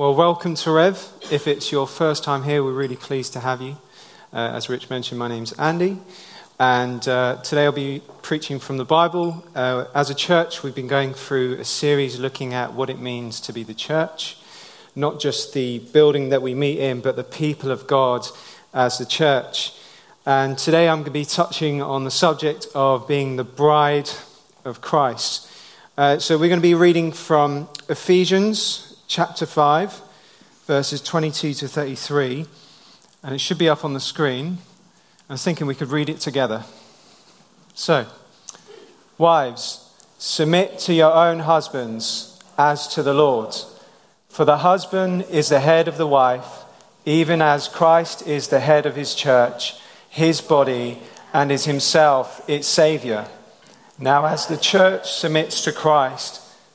Well, welcome to Rev. If it's your first time here, we're really pleased to have you. Uh, as Rich mentioned, my name's Andy, and uh, today I'll be preaching from the Bible. Uh, as a church, we've been going through a series looking at what it means to be the church, not just the building that we meet in, but the people of God as the church. And today I'm going to be touching on the subject of being the bride of Christ. Uh, so we're going to be reading from Ephesians chapter 5, verses 22 to 33, and it should be up on the screen. I was thinking we could read it together. So, wives, submit to your own husbands as to the Lord. For the husband is the head of the wife, even as Christ is the head of his church, his body, and is himself its Saviour. Now, as the church submits to Christ,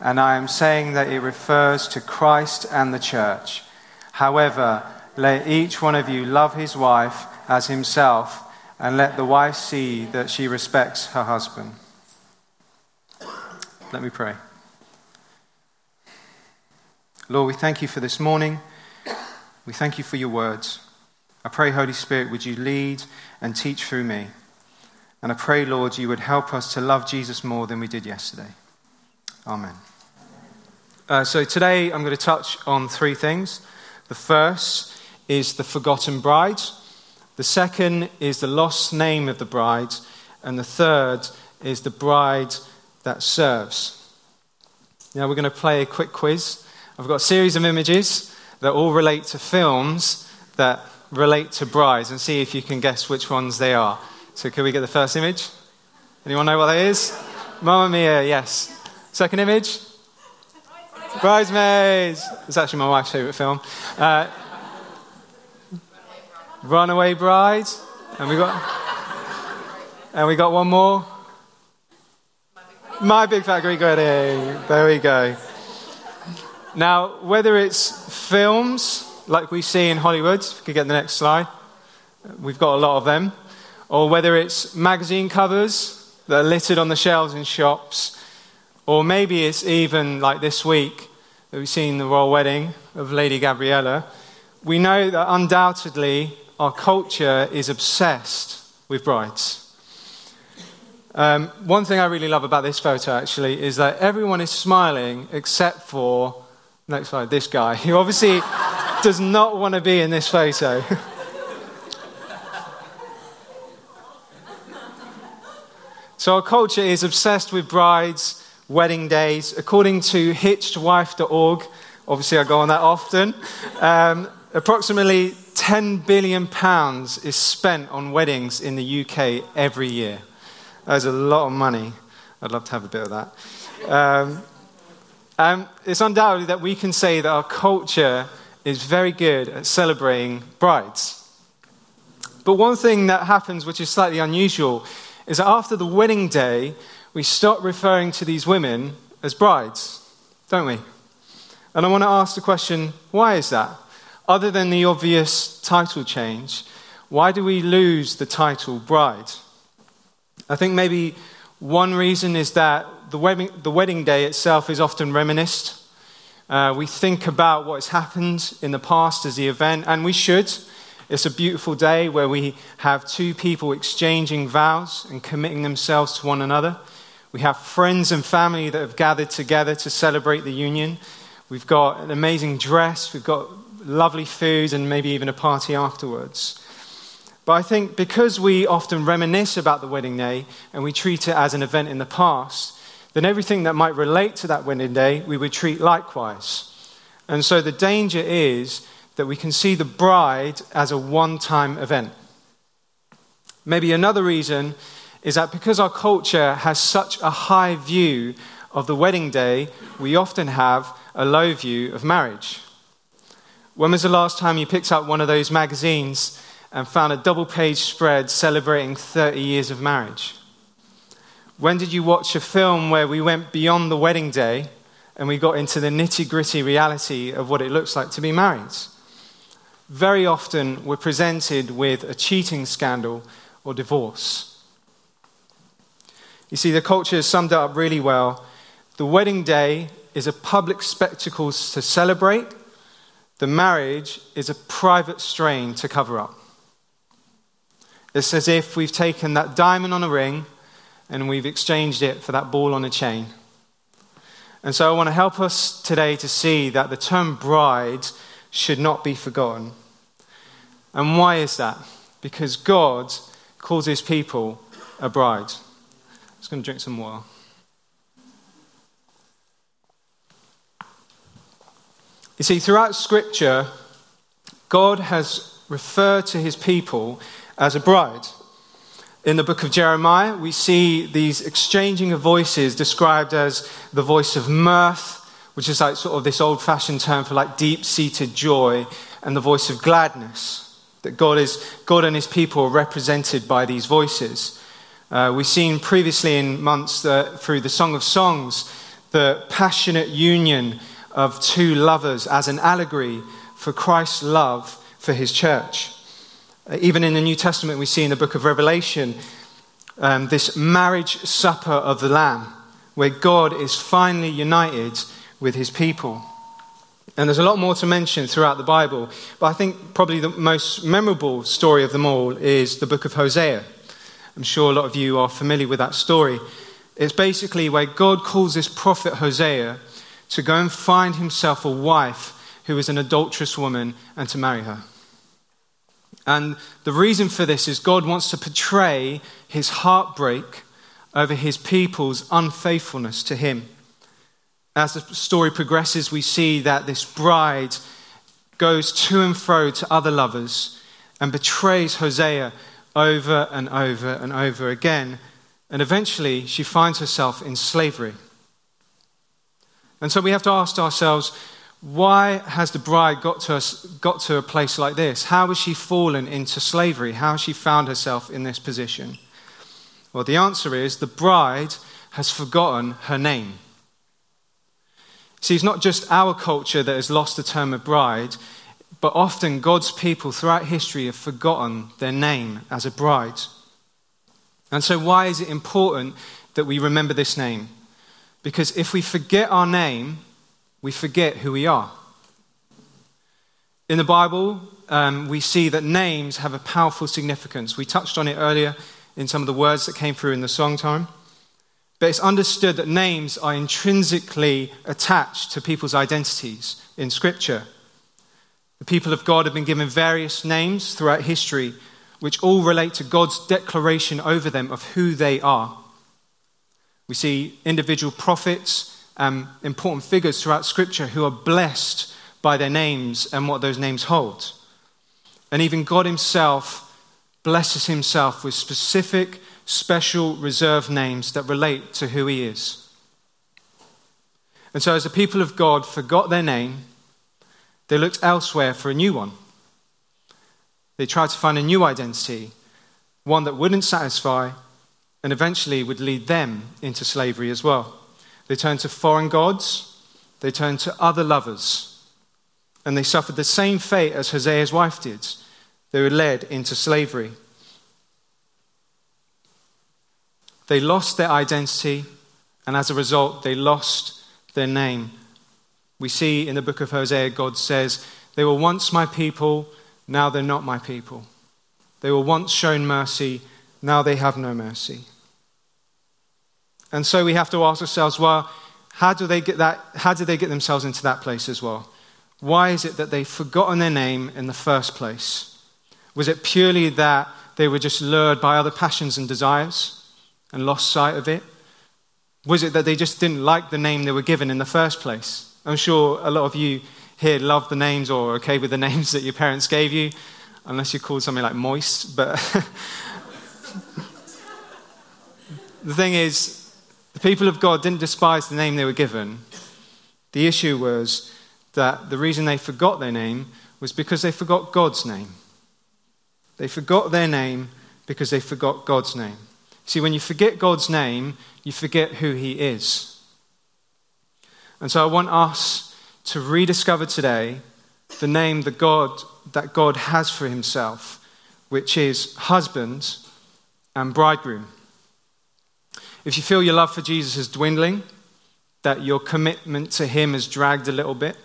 and I am saying that it refers to Christ and the church. However, let each one of you love his wife as himself, and let the wife see that she respects her husband. Let me pray. Lord, we thank you for this morning. We thank you for your words. I pray, Holy Spirit, would you lead and teach through me? And I pray, Lord, you would help us to love Jesus more than we did yesterday. Amen. Uh, so today I'm going to touch on three things. The first is the forgotten bride, the second is the lost name of the bride, and the third is the bride that serves. Now we're going to play a quick quiz. I've got a series of images that all relate to films that relate to brides, and see if you can guess which ones they are. So, can we get the first image? Anyone know what that is? Mamma Mia, yes. Second image? Bridesmaids. It's actually my wife's favourite film. Uh, Runaway Bride. And we got, and we got one more. My Big Fat Greek Wedding. There we go. Now, whether it's films like we see in Hollywood, if we could get the next slide, we've got a lot of them or whether it's magazine covers that are littered on the shelves in shops, or maybe it's even like this week that we've seen the royal wedding of Lady Gabriella, we know that undoubtedly our culture is obsessed with brides. Um, one thing I really love about this photo actually is that everyone is smiling except for, next slide, this guy, who obviously does not want to be in this photo. So our culture is obsessed with brides, wedding days. According to hitchedwife.org, obviously I go on that often, um, approximately 10 billion pounds is spent on weddings in the UK every year. That is a lot of money. I'd love to have a bit of that. Um, um, it's undoubtedly that we can say that our culture is very good at celebrating brides. But one thing that happens, which is slightly unusual, is that after the wedding day, we stop referring to these women as brides, don't we? And I want to ask the question why is that? Other than the obvious title change, why do we lose the title bride? I think maybe one reason is that the wedding, the wedding day itself is often reminisced. Uh, we think about what has happened in the past as the event, and we should. It's a beautiful day where we have two people exchanging vows and committing themselves to one another. We have friends and family that have gathered together to celebrate the union. We've got an amazing dress. We've got lovely food and maybe even a party afterwards. But I think because we often reminisce about the wedding day and we treat it as an event in the past, then everything that might relate to that wedding day we would treat likewise. And so the danger is that we can see the bride as a one time event. Maybe another reason is that because our culture has such a high view of the wedding day, we often have a low view of marriage. When was the last time you picked up one of those magazines and found a double page spread celebrating 30 years of marriage? When did you watch a film where we went beyond the wedding day and we got into the nitty gritty reality of what it looks like to be married? Very often, we're presented with a cheating scandal or divorce. You see, the culture has summed up really well. The wedding day is a public spectacle to celebrate, the marriage is a private strain to cover up. It's as if we've taken that diamond on a ring and we've exchanged it for that ball on a chain. And so I want to help us today to see that the term bride should not be forgotten. And why is that? Because God calls his people a bride. Just going to drink some water. You see, throughout Scripture, God has referred to his people as a bride. In the book of Jeremiah, we see these exchanging of voices described as the voice of mirth, which is like sort of this old fashioned term for like deep seated joy, and the voice of gladness. That God, is, God and his people are represented by these voices. Uh, we've seen previously in months that through the Song of Songs the passionate union of two lovers as an allegory for Christ's love for his church. Uh, even in the New Testament, we see in the book of Revelation um, this marriage supper of the Lamb, where God is finally united with his people. And there's a lot more to mention throughout the Bible, but I think probably the most memorable story of them all is the book of Hosea. I'm sure a lot of you are familiar with that story. It's basically where God calls this prophet Hosea to go and find himself a wife who is an adulterous woman and to marry her. And the reason for this is God wants to portray his heartbreak over his people's unfaithfulness to him. As the story progresses, we see that this bride goes to and fro to other lovers and betrays Hosea over and over and over again. And eventually, she finds herself in slavery. And so we have to ask ourselves why has the bride got to, us, got to a place like this? How has she fallen into slavery? How has she found herself in this position? Well, the answer is the bride has forgotten her name. See, it's not just our culture that has lost the term of bride, but often God's people throughout history have forgotten their name as a bride. And so, why is it important that we remember this name? Because if we forget our name, we forget who we are. In the Bible, um, we see that names have a powerful significance. We touched on it earlier in some of the words that came through in the song time. But it's understood that names are intrinsically attached to people's identities in Scripture. The people of God have been given various names throughout history, which all relate to God's declaration over them of who they are. We see individual prophets, um, important figures throughout Scripture who are blessed by their names and what those names hold. And even God Himself blesses Himself with specific, special, reserved names that relate to who He is. And so, as the people of God forgot their name, they looked elsewhere for a new one. They tried to find a new identity, one that wouldn't satisfy and eventually would lead them into slavery as well. They turned to foreign gods, they turned to other lovers, and they suffered the same fate as Hosea's wife did. They were led into slavery. They lost their identity, and as a result, they lost their name. We see in the book of Hosea, God says, They were once my people, now they're not my people. They were once shown mercy, now they have no mercy. And so we have to ask ourselves, well, how do they get that? How do they get themselves into that place as well? Why is it that they've forgotten their name in the first place? Was it purely that they were just lured by other passions and desires and lost sight of it? Was it that they just didn't like the name they were given in the first place? I'm sure a lot of you here love the names or are okay with the names that your parents gave you, unless you're called something like Moist. But the thing is, the people of God didn't despise the name they were given. The issue was that the reason they forgot their name was because they forgot God's name. They forgot their name because they forgot God's name. See, when you forget God's name, you forget who He is. And so I want us to rediscover today the name that God, that God has for Himself, which is husband and bridegroom. If you feel your love for Jesus is dwindling, that your commitment to Him has dragged a little bit,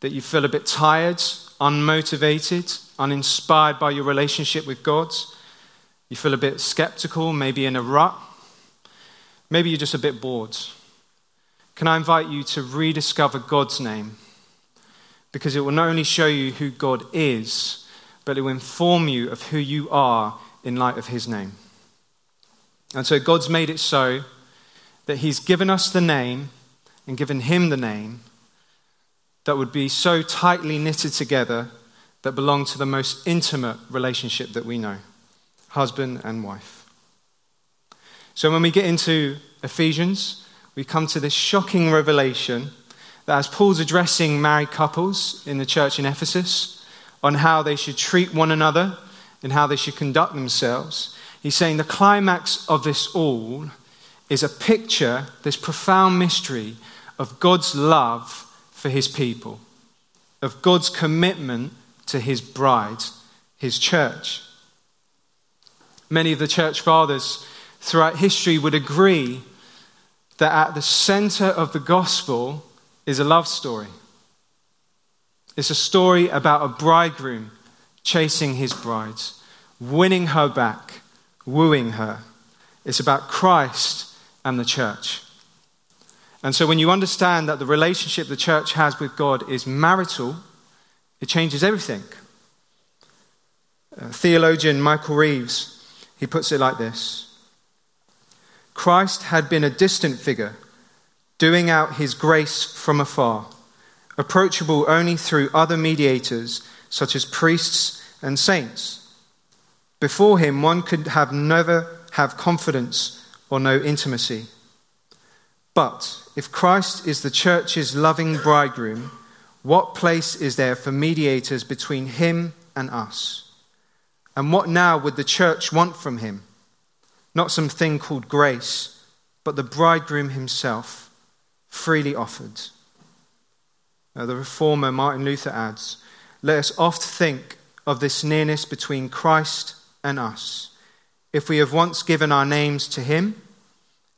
that you feel a bit tired, unmotivated, uninspired by your relationship with God, you feel a bit skeptical, maybe in a rut, maybe you're just a bit bored. Can I invite you to rediscover God's name? Because it will not only show you who God is, but it will inform you of who you are in light of His name. And so God's made it so that He's given us the name and given Him the name that would be so tightly knitted together that belong to the most intimate relationship that we know husband and wife. So when we get into Ephesians, we come to this shocking revelation that as Paul's addressing married couples in the church in Ephesus on how they should treat one another and how they should conduct themselves, he's saying the climax of this all is a picture, this profound mystery of God's love for his people, of God's commitment to his bride, his church. Many of the church fathers throughout history would agree that at the center of the gospel is a love story. It's a story about a bridegroom chasing his bride, winning her back, wooing her. It's about Christ and the church. And so, when you understand that the relationship the church has with God is marital, it changes everything. Uh, theologian Michael Reeves he puts it like this Christ had been a distant figure, doing out his grace from afar, approachable only through other mediators, such as priests and saints. Before him, one could have never have confidence or no intimacy. But if Christ is the church's loving bridegroom, what place is there for mediators between him and us? And what now would the church want from him? Not some thing called grace, but the bridegroom himself, freely offered. Now, the reformer Martin Luther adds Let us oft think of this nearness between Christ and us. If we have once given our names to him,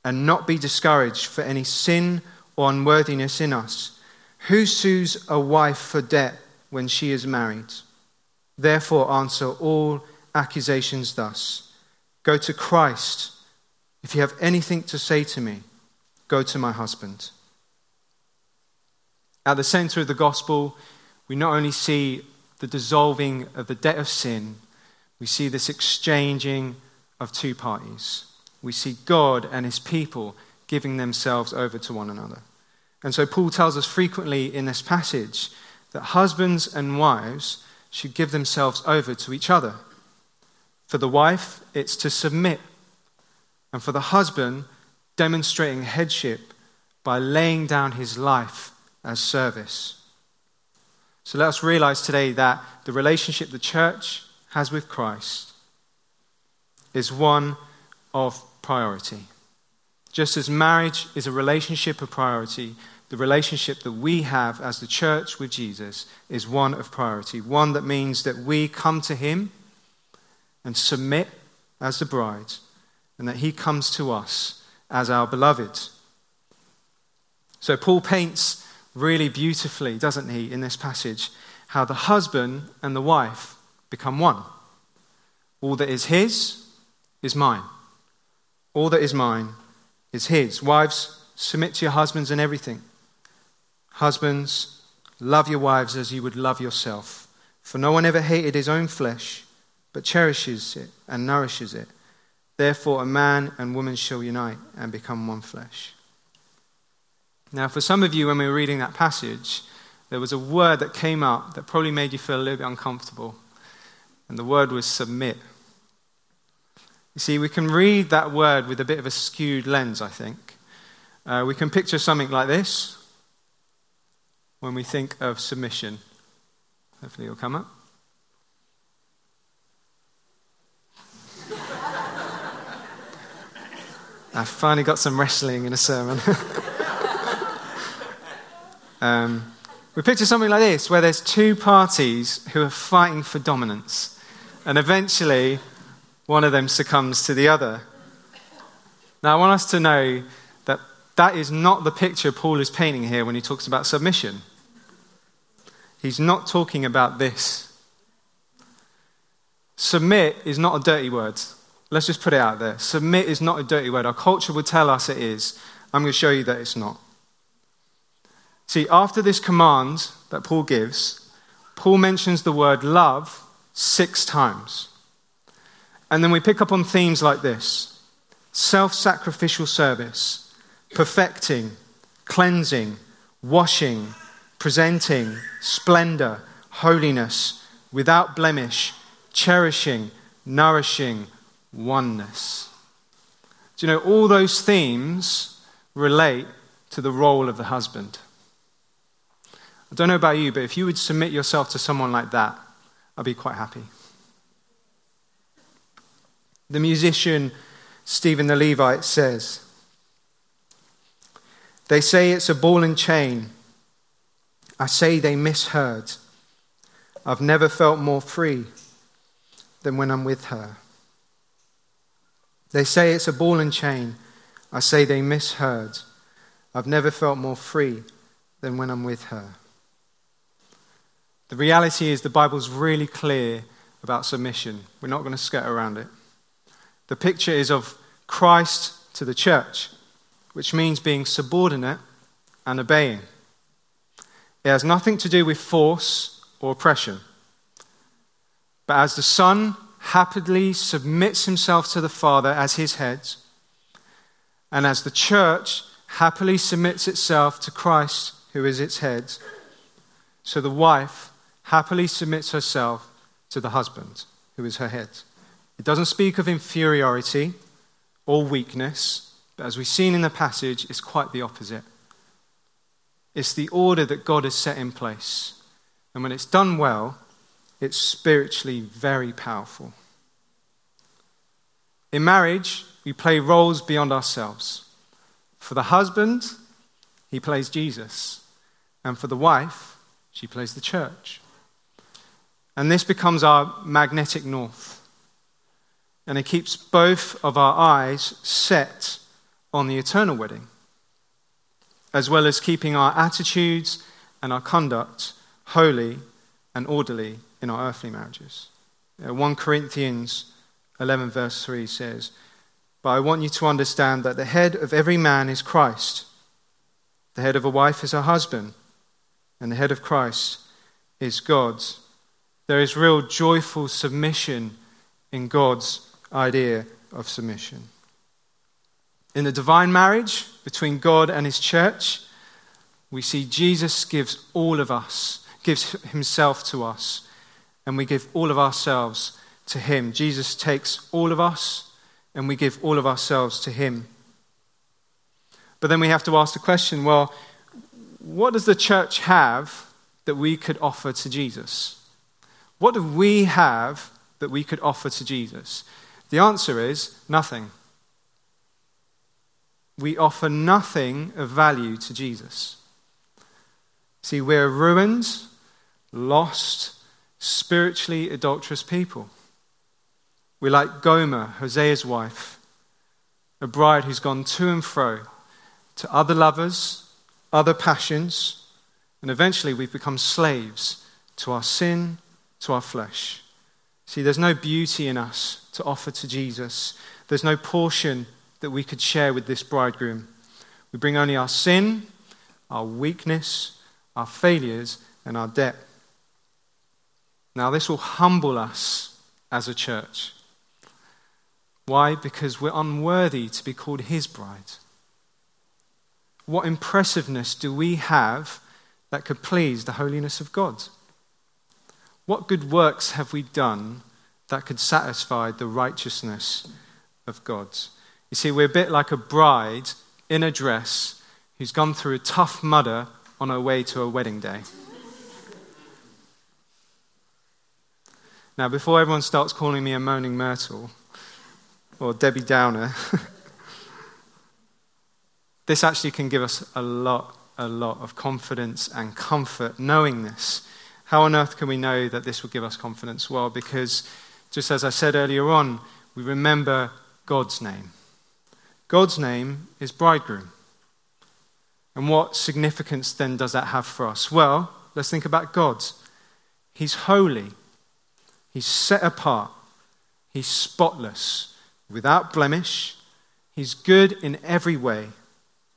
and not be discouraged for any sin or unworthiness in us, who sues a wife for debt when she is married? Therefore, answer all accusations thus Go to Christ. If you have anything to say to me, go to my husband. At the center of the gospel, we not only see the dissolving of the debt of sin, we see this exchanging of two parties. We see God and his people giving themselves over to one another. And so Paul tells us frequently in this passage that husbands and wives should give themselves over to each other. For the wife, it's to submit. And for the husband, demonstrating headship by laying down his life as service. So let us realize today that the relationship the church has with Christ is one of priority. Just as marriage is a relationship of priority, the relationship that we have as the church with Jesus is one of priority. One that means that we come to Him and submit as the bride, and that he comes to us as our beloved. So, Paul paints really beautifully, doesn't he, in this passage, how the husband and the wife become one. All that is his is mine. All that is mine is his. Wives, submit to your husbands in everything. Husbands, Love your wives as you would love yourself. For no one ever hated his own flesh, but cherishes it and nourishes it. Therefore, a man and woman shall unite and become one flesh. Now, for some of you, when we were reading that passage, there was a word that came up that probably made you feel a little bit uncomfortable. And the word was submit. You see, we can read that word with a bit of a skewed lens, I think. Uh, we can picture something like this when we think of submission. Hopefully, it'll come up. I finally got some wrestling in a sermon. um, we picture something like this, where there's two parties who are fighting for dominance, and eventually one of them succumbs to the other. Now, I want us to know that that is not the picture Paul is painting here when he talks about submission. He's not talking about this. Submit is not a dirty word. Let's just put it out there. Submit is not a dirty word. Our culture would tell us it is. I'm going to show you that it's not. See, after this command that Paul gives, Paul mentions the word love six times. And then we pick up on themes like this self sacrificial service, perfecting, cleansing, washing, presenting, splendor, holiness, without blemish, cherishing, nourishing, oneness. Do you know, all those themes relate to the role of the husband. I don't know about you, but if you would submit yourself to someone like that, I'd be quite happy. The musician Stephen the Levite says, They say it's a ball and chain. I say they misheard. I've never felt more free than when I'm with her. They say it's a ball and chain. I say they misheard. I've never felt more free than when I'm with her. The reality is, the Bible's really clear about submission. We're not going to skirt around it. The picture is of Christ to the church, which means being subordinate and obeying. It has nothing to do with force or oppression. But as the Son happily submits himself to the Father as his head, and as the church happily submits itself to Christ, who is its head, so the wife happily submits herself to the husband, who is her head. It doesn't speak of inferiority or weakness, but as we've seen in the passage, it's quite the opposite. It's the order that God has set in place. And when it's done well, it's spiritually very powerful. In marriage, we play roles beyond ourselves. For the husband, he plays Jesus. And for the wife, she plays the church. And this becomes our magnetic north and it keeps both of our eyes set on the eternal wedding, as well as keeping our attitudes and our conduct holy and orderly in our earthly marriages. Uh, 1 Corinthians 11, verse 3 says, But I want you to understand that the head of every man is Christ, the head of a wife is her husband, and the head of Christ is God's. There is real joyful submission in God's idea of submission. In the divine marriage between God and his church, we see Jesus gives all of us, gives himself to us, and we give all of ourselves to him. Jesus takes all of us, and we give all of ourselves to him. But then we have to ask the question well, what does the church have that we could offer to Jesus? What do we have that we could offer to Jesus? The answer is nothing. We offer nothing of value to Jesus. See, we're ruined, lost, spiritually adulterous people. We're like Gomer, Hosea's wife, a bride who's gone to and fro to other lovers, other passions, and eventually we've become slaves to our sin, to our flesh. See, there's no beauty in us to offer to Jesus. There's no portion that we could share with this bridegroom. We bring only our sin, our weakness, our failures, and our debt. Now, this will humble us as a church. Why? Because we're unworthy to be called His bride. What impressiveness do we have that could please the holiness of God? What good works have we done that could satisfy the righteousness of God? You see, we're a bit like a bride in a dress who's gone through a tough mudder on her way to a wedding day. Now, before everyone starts calling me a moaning myrtle or Debbie Downer, this actually can give us a lot, a lot of confidence and comfort knowing this. How on earth can we know that this will give us confidence? Well, because just as I said earlier on, we remember God's name. God's name is bridegroom. And what significance then does that have for us? Well, let's think about God. He's holy, He's set apart, He's spotless, without blemish, He's good in every way,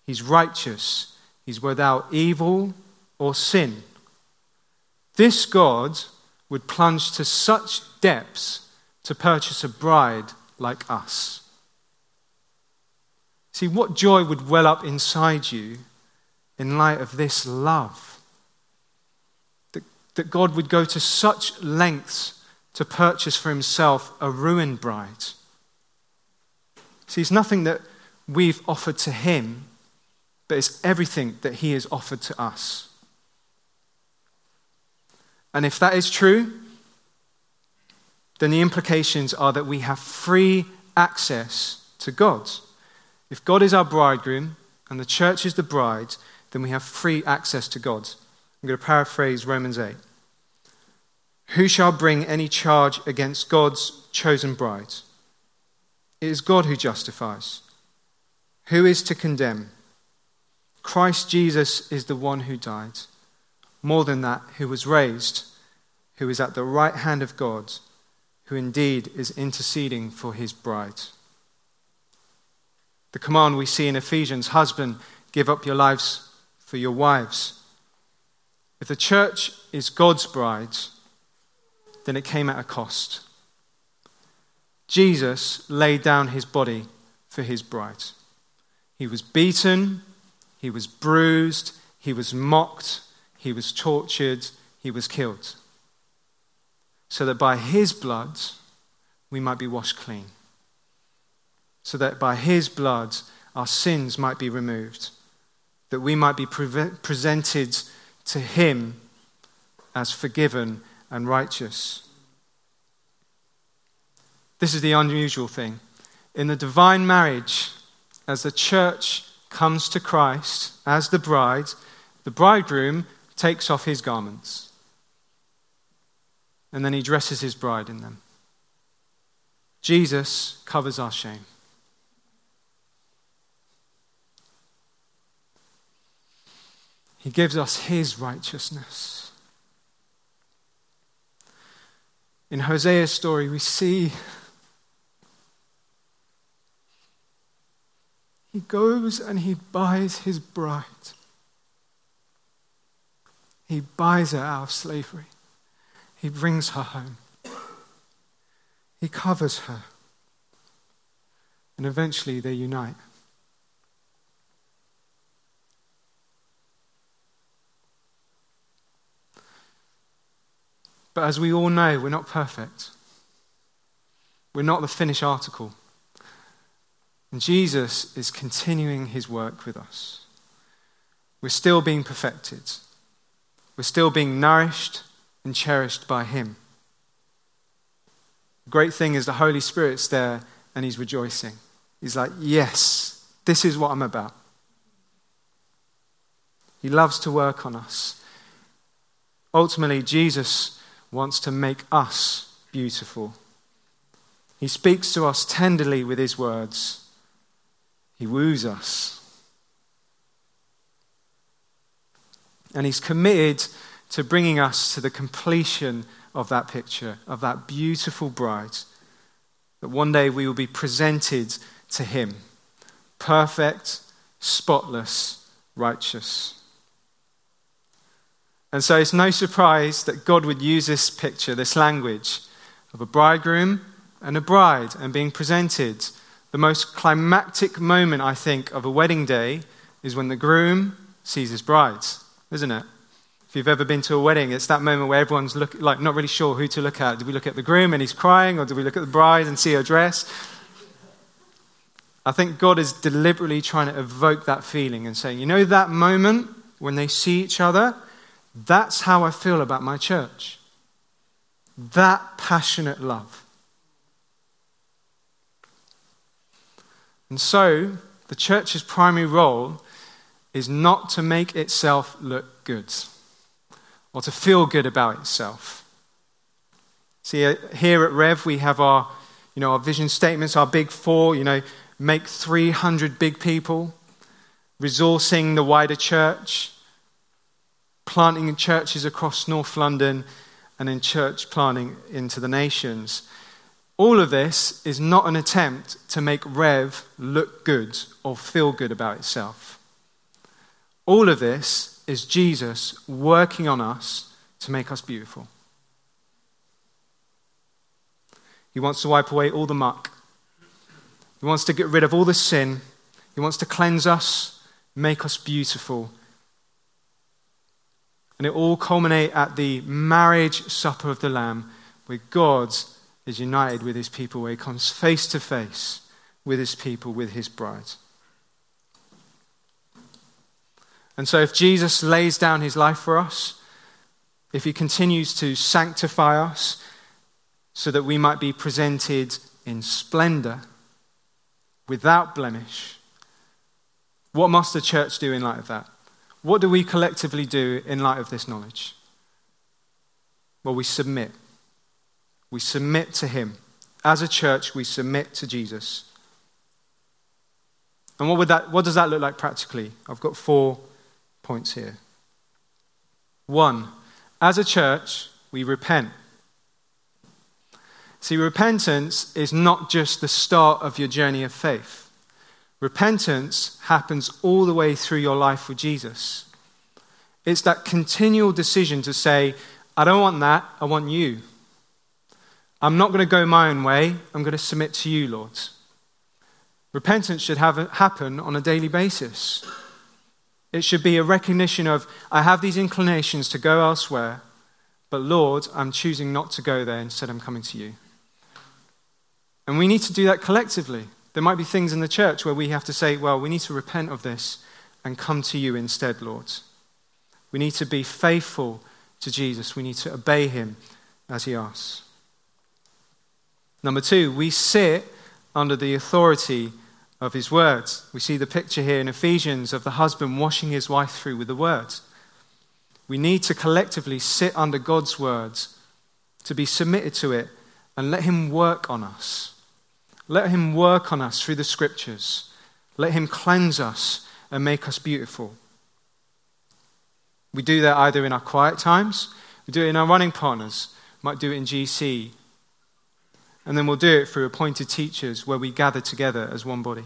He's righteous, He's without evil or sin. This God would plunge to such depths to purchase a bride like us. See, what joy would well up inside you in light of this love? That, that God would go to such lengths to purchase for himself a ruined bride. See, it's nothing that we've offered to him, but it's everything that he has offered to us. And if that is true, then the implications are that we have free access to God. If God is our bridegroom and the church is the bride, then we have free access to God. I'm going to paraphrase Romans 8. Who shall bring any charge against God's chosen bride? It is God who justifies. Who is to condemn? Christ Jesus is the one who died. More than that, who was raised, who is at the right hand of God, who indeed is interceding for his bride. The command we see in Ephesians husband, give up your lives for your wives. If the church is God's bride, then it came at a cost. Jesus laid down his body for his bride. He was beaten, he was bruised, he was mocked, he was tortured, he was killed. So that by his blood we might be washed clean. So that by his blood our sins might be removed that we might be pre- presented to Him as forgiven and righteous. This is the unusual thing. In the divine marriage, as the church comes to Christ as the bride, the bridegroom takes off his garments and then he dresses his bride in them. Jesus covers our shame. He gives us His righteousness. In Hosea's story, we see he goes and he buys his bride. He buys her out of slavery. He brings her home. He covers her. And eventually they unite. But as we all know, we're not perfect. We're not the finished article. And Jesus is continuing his work with us. We're still being perfected. We're still being nourished and cherished by him. The great thing is the Holy Spirit's there and he's rejoicing. He's like, Yes, this is what I'm about. He loves to work on us. Ultimately, Jesus wants to make us beautiful. He speaks to us tenderly with his words. He woos us. And he's committed to bringing us to the completion of that picture, of that beautiful bride, that one day we will be presented to him, perfect, spotless, righteous. And so it's no surprise that God would use this picture, this language of a bridegroom and a bride and being presented. The most climactic moment, I think, of a wedding day is when the groom sees his bride, isn't it? If you've ever been to a wedding, it's that moment where everyone's look, like not really sure who to look at. Do we look at the groom and he's crying, or do we look at the bride and see her dress? I think God is deliberately trying to evoke that feeling and saying, you know, that moment when they see each other, that's how I feel about my church. That passionate love. And so, the church's primary role is not to make itself look good or to feel good about itself. See, uh, here at Rev, we have our, you know, our vision statements, our big four, you know, make 300 big people, resourcing the wider church, planting in churches across North London, and in church planting into the nations. All of this is not an attempt to make Rev look good or feel good about itself. All of this is Jesus working on us to make us beautiful. He wants to wipe away all the muck. He wants to get rid of all the sin. He wants to cleanse us, make us beautiful. And it all culminates at the marriage supper of the Lamb, where God is united with his people, where he comes face to face with his people, with his bride. And so, if Jesus lays down his life for us, if he continues to sanctify us so that we might be presented in splendor, without blemish, what must the church do in light of that? What do we collectively do in light of this knowledge? Well, we submit. We submit to him. As a church, we submit to Jesus. And what, would that, what does that look like practically? I've got four points here. One, as a church, we repent. See, repentance is not just the start of your journey of faith. Repentance happens all the way through your life with Jesus. It's that continual decision to say, I don't want that, I want you. I'm not going to go my own way, I'm going to submit to you, Lord. Repentance should have, happen on a daily basis. It should be a recognition of, I have these inclinations to go elsewhere, but Lord, I'm choosing not to go there. Instead, I'm coming to you. And we need to do that collectively. There might be things in the church where we have to say, well, we need to repent of this and come to you instead, Lord. We need to be faithful to Jesus. We need to obey him as he asks. Number two, we sit under the authority of his words. We see the picture here in Ephesians of the husband washing his wife through with the words. We need to collectively sit under God's words, to be submitted to it, and let him work on us. Let him work on us through the scriptures. Let him cleanse us and make us beautiful. We do that either in our quiet times, we do it in our running partners, might do it in GC, and then we'll do it through appointed teachers where we gather together as one body.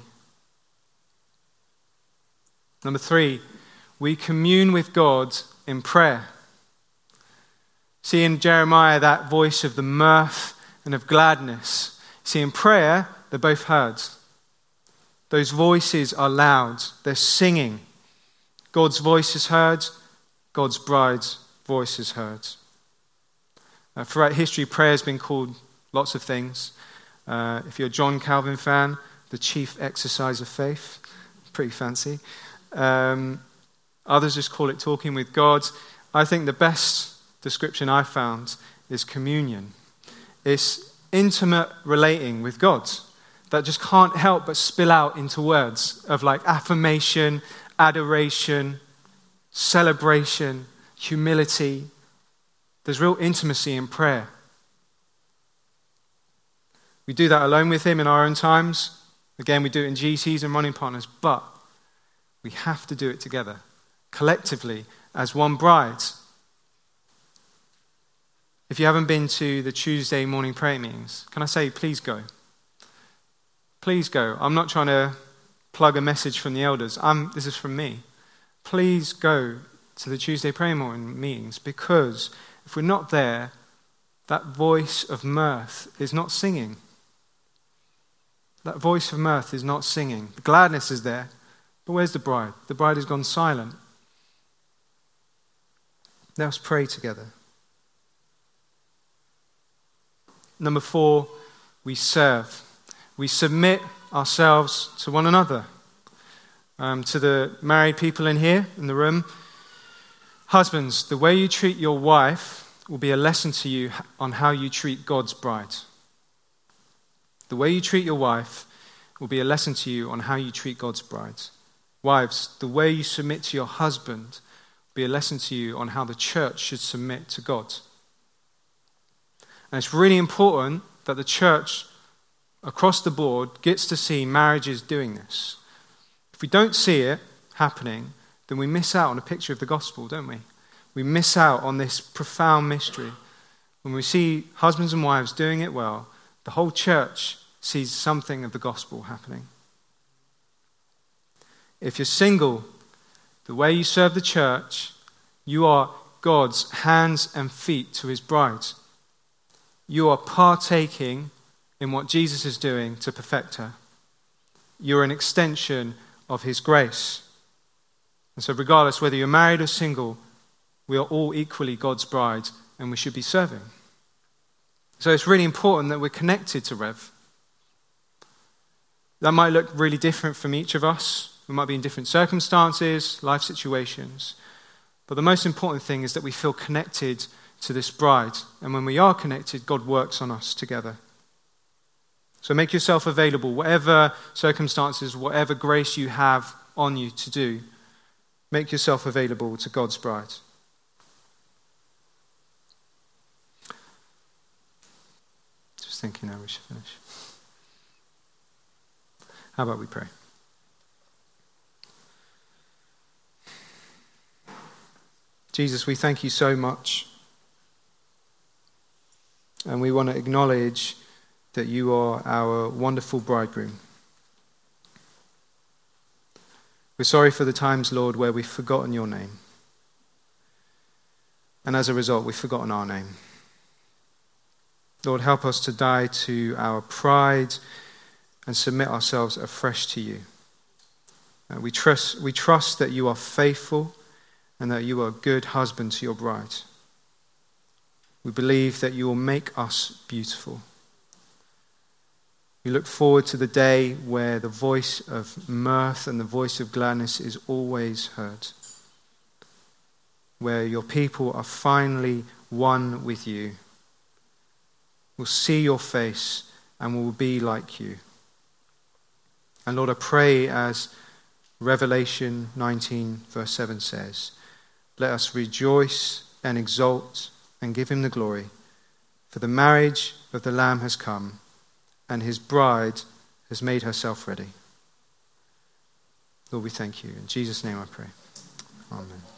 Number three, we commune with God in prayer. See in Jeremiah that voice of the mirth and of gladness. See, in prayer, they're both heard. Those voices are loud, they're singing. God's voice is heard, God's bride's voice is heard. Uh, throughout history, prayer has been called lots of things. Uh, if you're a John Calvin fan, the chief exercise of faith. Pretty fancy. Um, others just call it talking with God. I think the best description I found is communion. It's intimate relating with God that just can't help but spill out into words of like affirmation, adoration, celebration, humility. There's real intimacy in prayer. We do that alone with Him in our own times. Again, we do it in GCs and running partners, but we have to do it together, collectively, as one bride. If you haven't been to the Tuesday morning prayer meetings, can I say, please go? Please go. I'm not trying to plug a message from the elders. I'm, this is from me. Please go to the Tuesday prayer morning meetings because if we're not there, that voice of mirth is not singing. That voice of mirth is not singing. The gladness is there, but where's the bride? The bride has gone silent. Let us pray together. Number four, we serve. We submit ourselves to one another. Um, to the married people in here, in the room, husbands, the way you treat your wife will be a lesson to you on how you treat God's bride. The way you treat your wife will be a lesson to you on how you treat God's bride. Wives, the way you submit to your husband will be a lesson to you on how the church should submit to God. And it's really important that the church across the board gets to see marriages doing this. If we don't see it happening, then we miss out on a picture of the gospel, don't we? we miss out on this profound mystery. When we see husbands and wives doing it well, the whole church sees something of the gospel happening. If you're single, the way you serve the church, you are God's hands and feet to his bride. You are partaking in what Jesus is doing to perfect her. You're an extension of his grace. And so, regardless whether you're married or single, we are all equally God's bride and we should be serving. So it's really important that we're connected to Rev. That might look really different from each of us. We might be in different circumstances, life situations. But the most important thing is that we feel connected to this bride. And when we are connected, God works on us together. So make yourself available, whatever circumstances, whatever grace you have on you to do, make yourself available to God's bride. just thinking now we should finish. How about we pray? Jesus, we thank you so much. And we want to acknowledge that you are our wonderful bridegroom. We're sorry for the times, Lord, where we've forgotten your name. And as a result, we've forgotten our name. Lord, help us to die to our pride and submit ourselves afresh to you. Uh, we, trust, we trust that you are faithful and that you are a good husband to your bride. We believe that you will make us beautiful. We look forward to the day where the voice of mirth and the voice of gladness is always heard, where your people are finally one with you will see your face and will be like you. And Lord, I pray as Revelation 19, verse 7 says, let us rejoice and exult and give him the glory, for the marriage of the Lamb has come, and his bride has made herself ready. Lord, we thank you. In Jesus' name I pray. Amen.